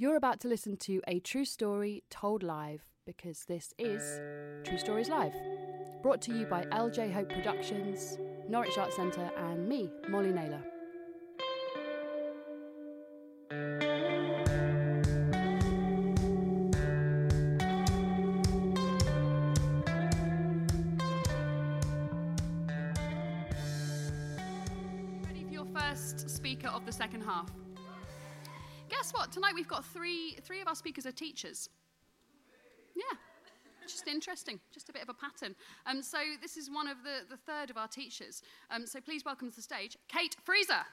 You're about to listen to a true story told live because this is True Stories Live. Brought to you by LJ Hope Productions, Norwich Arts Centre, and me, Molly Naylor. Ready for your first speaker of the second half? Guess what? Tonight we've got three, three of our speakers are teachers. Yeah, just interesting, just a bit of a pattern. Um, so this is one of the, the third of our teachers. Um, so please welcome to the stage, Kate Freezer.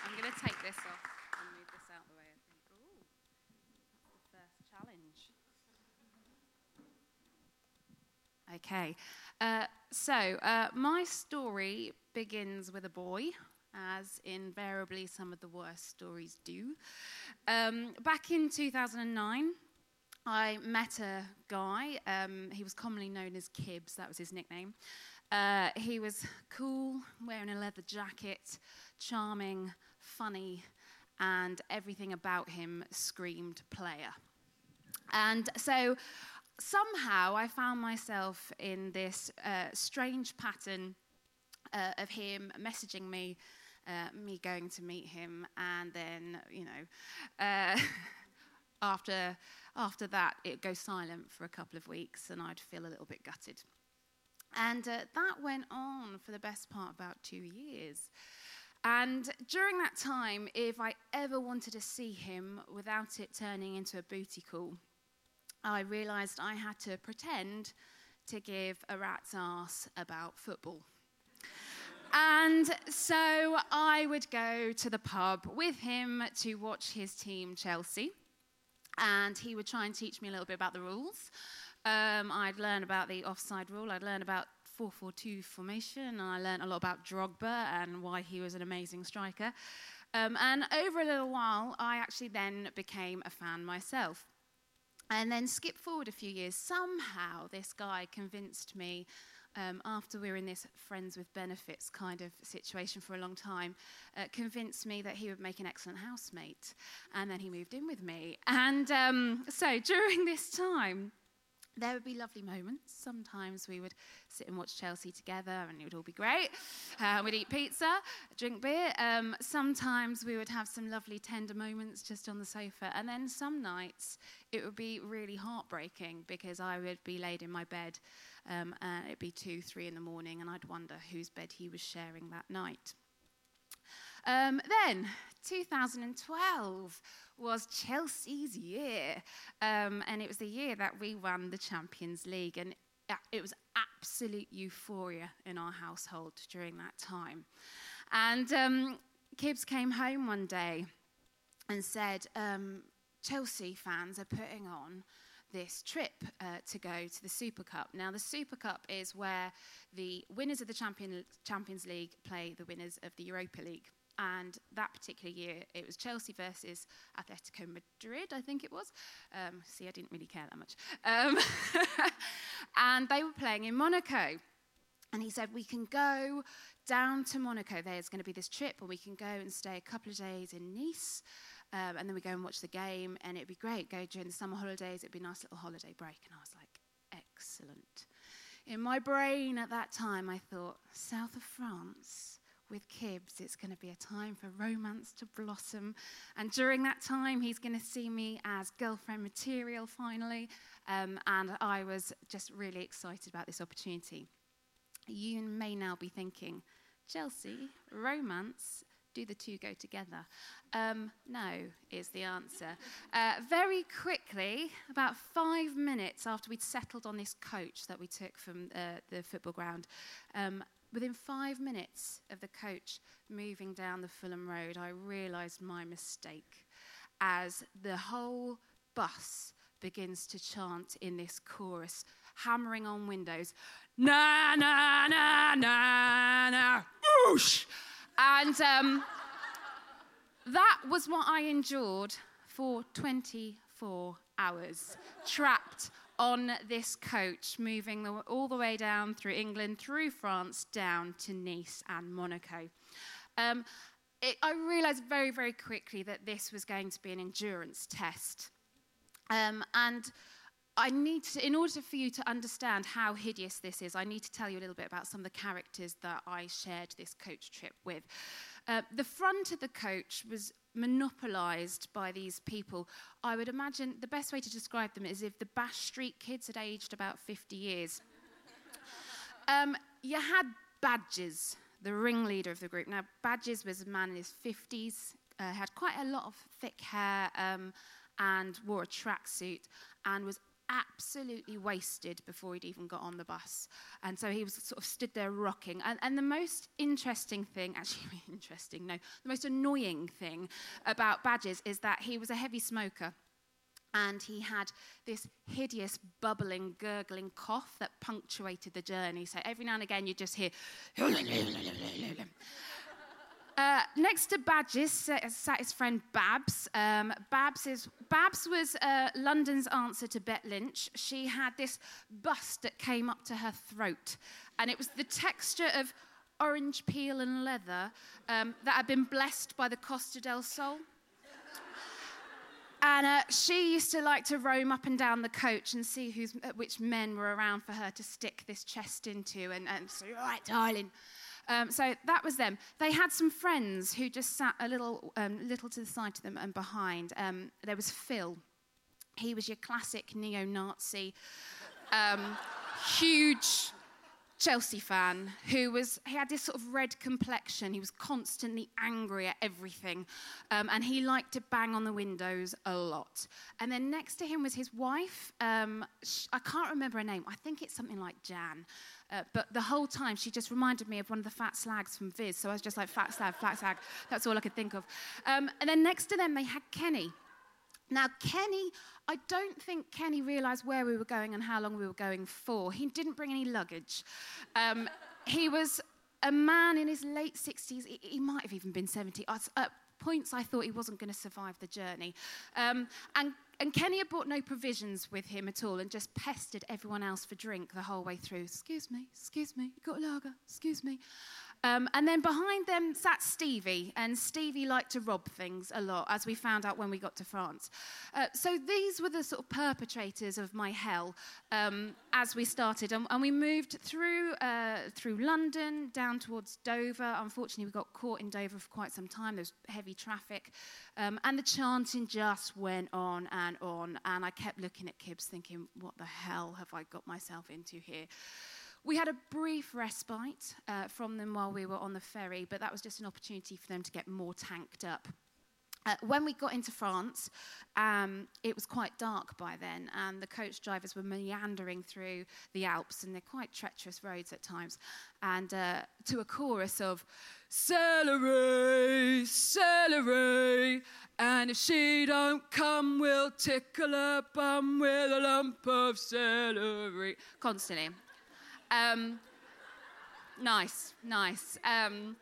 I'm going to take this off and move this out the way, I think. Ooh, that's the first challenge. Okay, uh, so uh, my story begins with a boy, as invariably some of the worst stories do. Um, back in 2009, I met a guy. Um, he was commonly known as Kibbs, that was his nickname. Uh, he was cool, wearing a leather jacket, charming, funny, and everything about him screamed player. And so somehow I found myself in this uh, strange pattern uh, of him messaging me, uh, me going to meet him, and then, you know, uh, after, after that, it goes silent for a couple of weeks, and I'd feel a little bit gutted. And uh, that went on for the best part about two years. And during that time, if I ever wanted to see him without it turning into a booty call, I realised I had to pretend to give a rat's ass about football. And so I would go to the pub with him to watch his team, Chelsea. And he would try and teach me a little bit about the rules. Um, I'd learn about the offside rule, I'd learn about 442 formation, and I learned a lot about Drogba and why he was an amazing striker. Um, and over a little while, I actually then became a fan myself. And then skip forward a few years. Somehow, this guy convinced me, um, after we were in this friends with benefits kind of situation for a long time, uh, convinced me that he would make an excellent housemate. And then he moved in with me. And um, so during this time, there would be lovely moments. Sometimes we would sit and watch Chelsea together and it would all be great. Uh, we'd eat pizza, drink beer. Um, sometimes we would have some lovely tender moments just on the sofa. And then some nights it would be really heartbreaking because I would be laid in my bed um, and it'd be two, three in the morning and I'd wonder whose bed he was sharing that night. Um, then, 2012 was Chelsea's year, um, and it was the year that we won the Champions League, and it was absolute euphoria in our household during that time. And um, came home one day and said, um, Chelsea fans are putting on this trip uh, to go to the Super Cup. Now, the Super Cup is where the winners of the Champions League play the winners of the Europa League. And that particular year, it was Chelsea versus Atletico Madrid, I think it was. Um, see, I didn't really care that much. Um, and they were playing in Monaco. And he said, We can go down to Monaco. There's going to be this trip, and we can go and stay a couple of days in Nice. Um, and then we go and watch the game, and it'd be great. Go during the summer holidays, it'd be a nice little holiday break. And I was like, Excellent. In my brain at that time, I thought, South of France with Kibbs, it's going to be a time for romance to blossom. And during that time, he's going to see me as girlfriend material finally. Um, and I was just really excited about this opportunity. You may now be thinking, Chelsea, romance, do the two go together? Um, no, is the answer. Uh, very quickly, about five minutes after we'd settled on this coach that we took from uh, the football ground, um, Within five minutes of the coach moving down the Fulham Road, I realised my mistake as the whole bus begins to chant in this chorus, hammering on windows, na na na na na, whoosh! And um, that was what I endured for 24 hours, trapped on this coach, moving the, all the way down through England, through France, down to Nice and Monaco. Um, it, I realised very, very quickly that this was going to be an endurance test. Um, and I need to, in order for you to understand how hideous this is, I need to tell you a little bit about some of the characters that I shared this coach trip with. Uh, the front of the coach was monopolised by these people. I would imagine the best way to describe them is if the Bash Street kids had aged about 50 years. um, you had Badges, the ringleader of the group. Now, Badges was a man in his 50s, uh, had quite a lot of thick hair um, and wore a tracksuit and was absolutely wasted before he'd even got on the bus. And so he was sort of stood there rocking. And, and the most interesting thing, actually, interesting, no, the most annoying thing about Badges is that he was a heavy smoker. And he had this hideous, bubbling, gurgling cough that punctuated the journey. So every now and again, you just hear. Uh, next to Badges sat his friend Babs. Um, Babs, is, Babs was uh, London's answer to Bet Lynch. She had this bust that came up to her throat, and it was the texture of orange peel and leather um, that had been blessed by the Costa del Sol. And uh, she used to like to roam up and down the coach and see who's, uh, which men were around for her to stick this chest into and, and say, right, darling. Um, so that was them. They had some friends who just sat a little, um, little to the side of them and behind. Um, there was Phil. He was your classic neo-Nazi, um, huge Chelsea fan who was he had this sort of red complexion. He was constantly angry at everything, um, and he liked to bang on the windows a lot. And then next to him was his wife. Um, I can't remember her name. I think it's something like Jan. Uh, but the whole time, she just reminded me of one of the fat slags from Viz. So I was just like, fat slag, fat slag. That's all I could think of. Um, and then next to them, they had Kenny. Now, Kenny, I don't think Kenny realized where we were going and how long we were going for. He didn't bring any luggage. Um, he was a man in his late 60s. He, he might have even been 70. At points, I thought he wasn't going to survive the journey. Um, and and Kenny had brought no provisions with him at all and just pestered everyone else for drink the whole way through. Excuse me, excuse me, you got a lager, excuse me. Um, and then behind them sat Stevie, and Stevie liked to rob things a lot, as we found out when we got to France. Uh, so these were the sort of perpetrators of my hell um, as we started, and, and we moved through uh, through London down towards Dover. Unfortunately, we got caught in Dover for quite some time. There was heavy traffic, um, and the chanting just went on and on. And I kept looking at Kibbs, thinking, "What the hell have I got myself into here?" We had a brief respite uh, from them while we were on the ferry, but that was just an opportunity for them to get more tanked up. Uh, when we got into France, um, it was quite dark by then, and the coach drivers were meandering through the Alps, and they're quite treacherous roads at times. And uh, to a chorus of celery, celery, and if she don't come, we'll tickle her bum with a lump of celery. Constantly. Um, nice, nice. Um,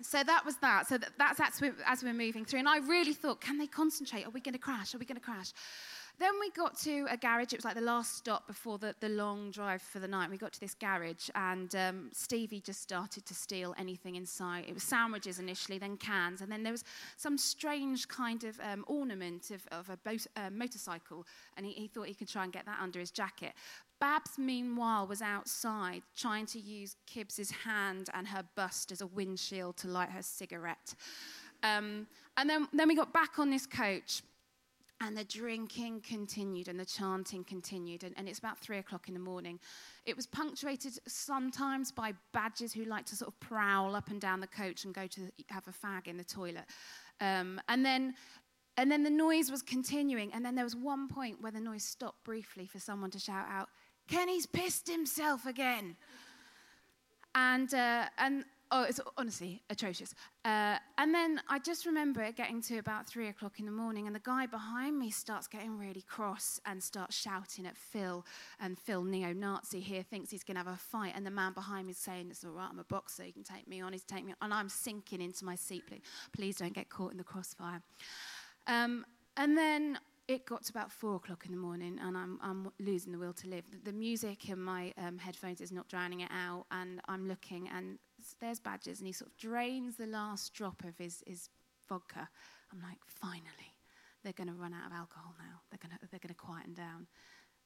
so that was that. So that, that's we're, as we're moving through. And I really thought, can they concentrate? Are we going to crash? Are we going to crash? Then we got to a garage. It was like the last stop before the, the long drive for the night. We got to this garage, and um, Stevie just started to steal anything inside. It was sandwiches initially, then cans, and then there was some strange kind of um, ornament of, of a boat, uh, motorcycle, and he, he thought he could try and get that under his jacket. Babs, meanwhile, was outside trying to use Kibbs's hand and her bust as a windshield to light her cigarette. Um, and then, then we got back on this coach, and the drinking continued and the chanting continued. And, and, it's about three o'clock in the morning. It was punctuated sometimes by badgers who like to sort of prowl up and down the coach and go to have a fag in the toilet. Um, and then and then the noise was continuing. And then there was one point where the noise stopped briefly for someone to shout out, Kenny's pissed himself again. And, uh, and oh, it's honestly atrocious. Uh, and then I just remember it getting to about three o'clock in the morning, and the guy behind me starts getting really cross and starts shouting at Phil. And Phil, neo Nazi here, thinks he's going to have a fight. And the man behind me is saying, It's all right, I'm a boxer, you can take me on, he's taking me on. And I'm sinking into my seat. Please, please don't get caught in the crossfire. Um, and then it got to about four o'clock in the morning, and I'm, I'm losing the will to live. The, the music in my um, headphones is not drowning it out, and I'm looking, and there's Badgers, and he sort of drains the last drop of his, his vodka. I'm like, finally, they're going to run out of alcohol now. They're going to they're to quieten down.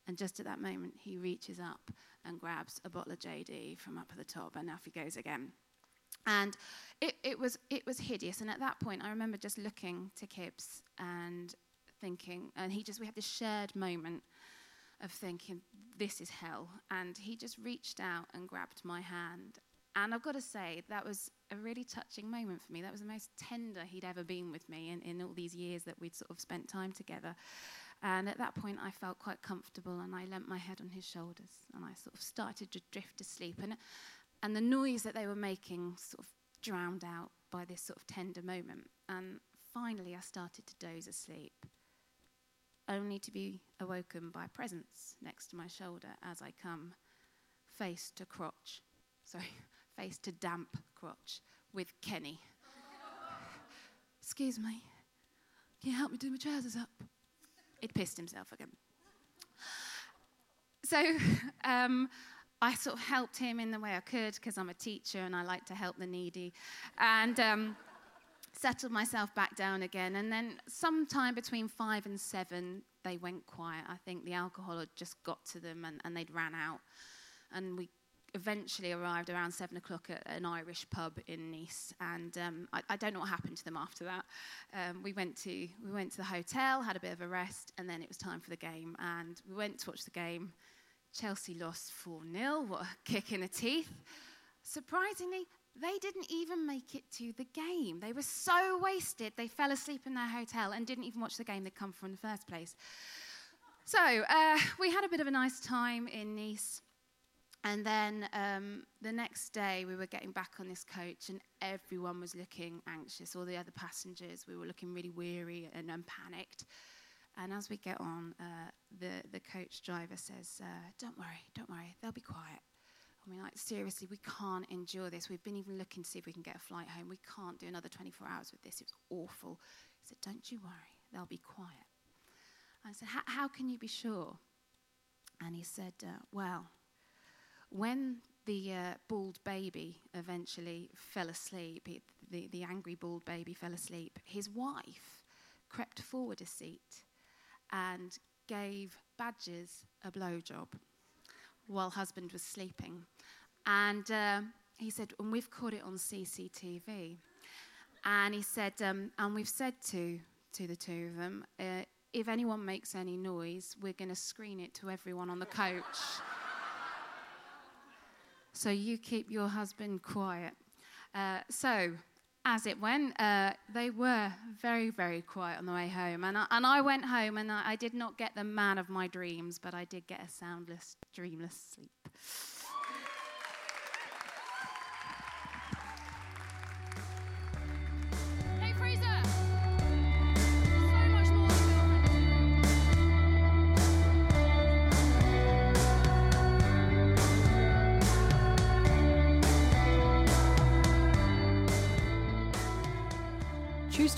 And just at that moment, he reaches up and grabs a bottle of JD from up at the top, and off he goes again. And it, it, was, it was hideous. And at that point, I remember just looking to Kibbs and thinking, and he just, we had this shared moment of thinking, this is hell. And he just reached out and grabbed my hand. And I've got to say, that was a really touching moment for me. That was the most tender he'd ever been with me in, in all these years that we'd sort of spent time together. And at that point, I felt quite comfortable and I leant my head on his shoulders and I sort of started to drift asleep. And and the noise that they were making sort of drowned out by this sort of tender moment. And finally, I started to doze asleep, only to be awoken by presence next to my shoulder as I come face to crotch, sorry, face to damp crotch with Kenny. Excuse me, can you help me do my trousers up? He'd pissed himself again. So, um, I sort of helped him in the way I could because I'm a teacher and I like to help the needy. And um, settled myself back down again. And then, sometime between five and seven, they went quiet. I think the alcohol had just got to them and, and they'd ran out. And we eventually arrived around seven o'clock at an Irish pub in Nice, and um, I, I, don't know what happened to them after that. Um, we went to we went to the hotel, had a bit of a rest, and then it was time for the game. And we went to watch the game. Chelsea lost 4 0. What a kick in the teeth. Surprisingly, they didn't even make it to the game. They were so wasted, they fell asleep in their hotel and didn't even watch the game they'd come from in the first place. So uh, we had a bit of a nice time in Nice. And then um, the next day, we were getting back on this coach, and everyone was looking anxious. All the other passengers, we were looking really weary and, and panicked. And as we get on, uh, the, the coach driver says, uh, Don't worry, don't worry, they'll be quiet. I mean, like, seriously, we can't endure this. We've been even looking to see if we can get a flight home. We can't do another 24 hours with this. It's awful. He said, Don't you worry, they'll be quiet. I said, How can you be sure? And he said, uh, Well, when the uh, bald baby eventually fell asleep, he, the, the angry bald baby fell asleep, his wife crept forward a seat and gave Badgers a blowjob while husband was sleeping. And uh, he said, and we've caught it on CCTV. And he said, um, and we've said to, to the two of them, uh, if anyone makes any noise, we're going to screen it to everyone on the coach. so you keep your husband quiet. Uh, so as it went, uh, they were very, very quiet on the way home. And I, and I went home and I, I did not get the man of my dreams, but I did get a soundless, dreamless sleep.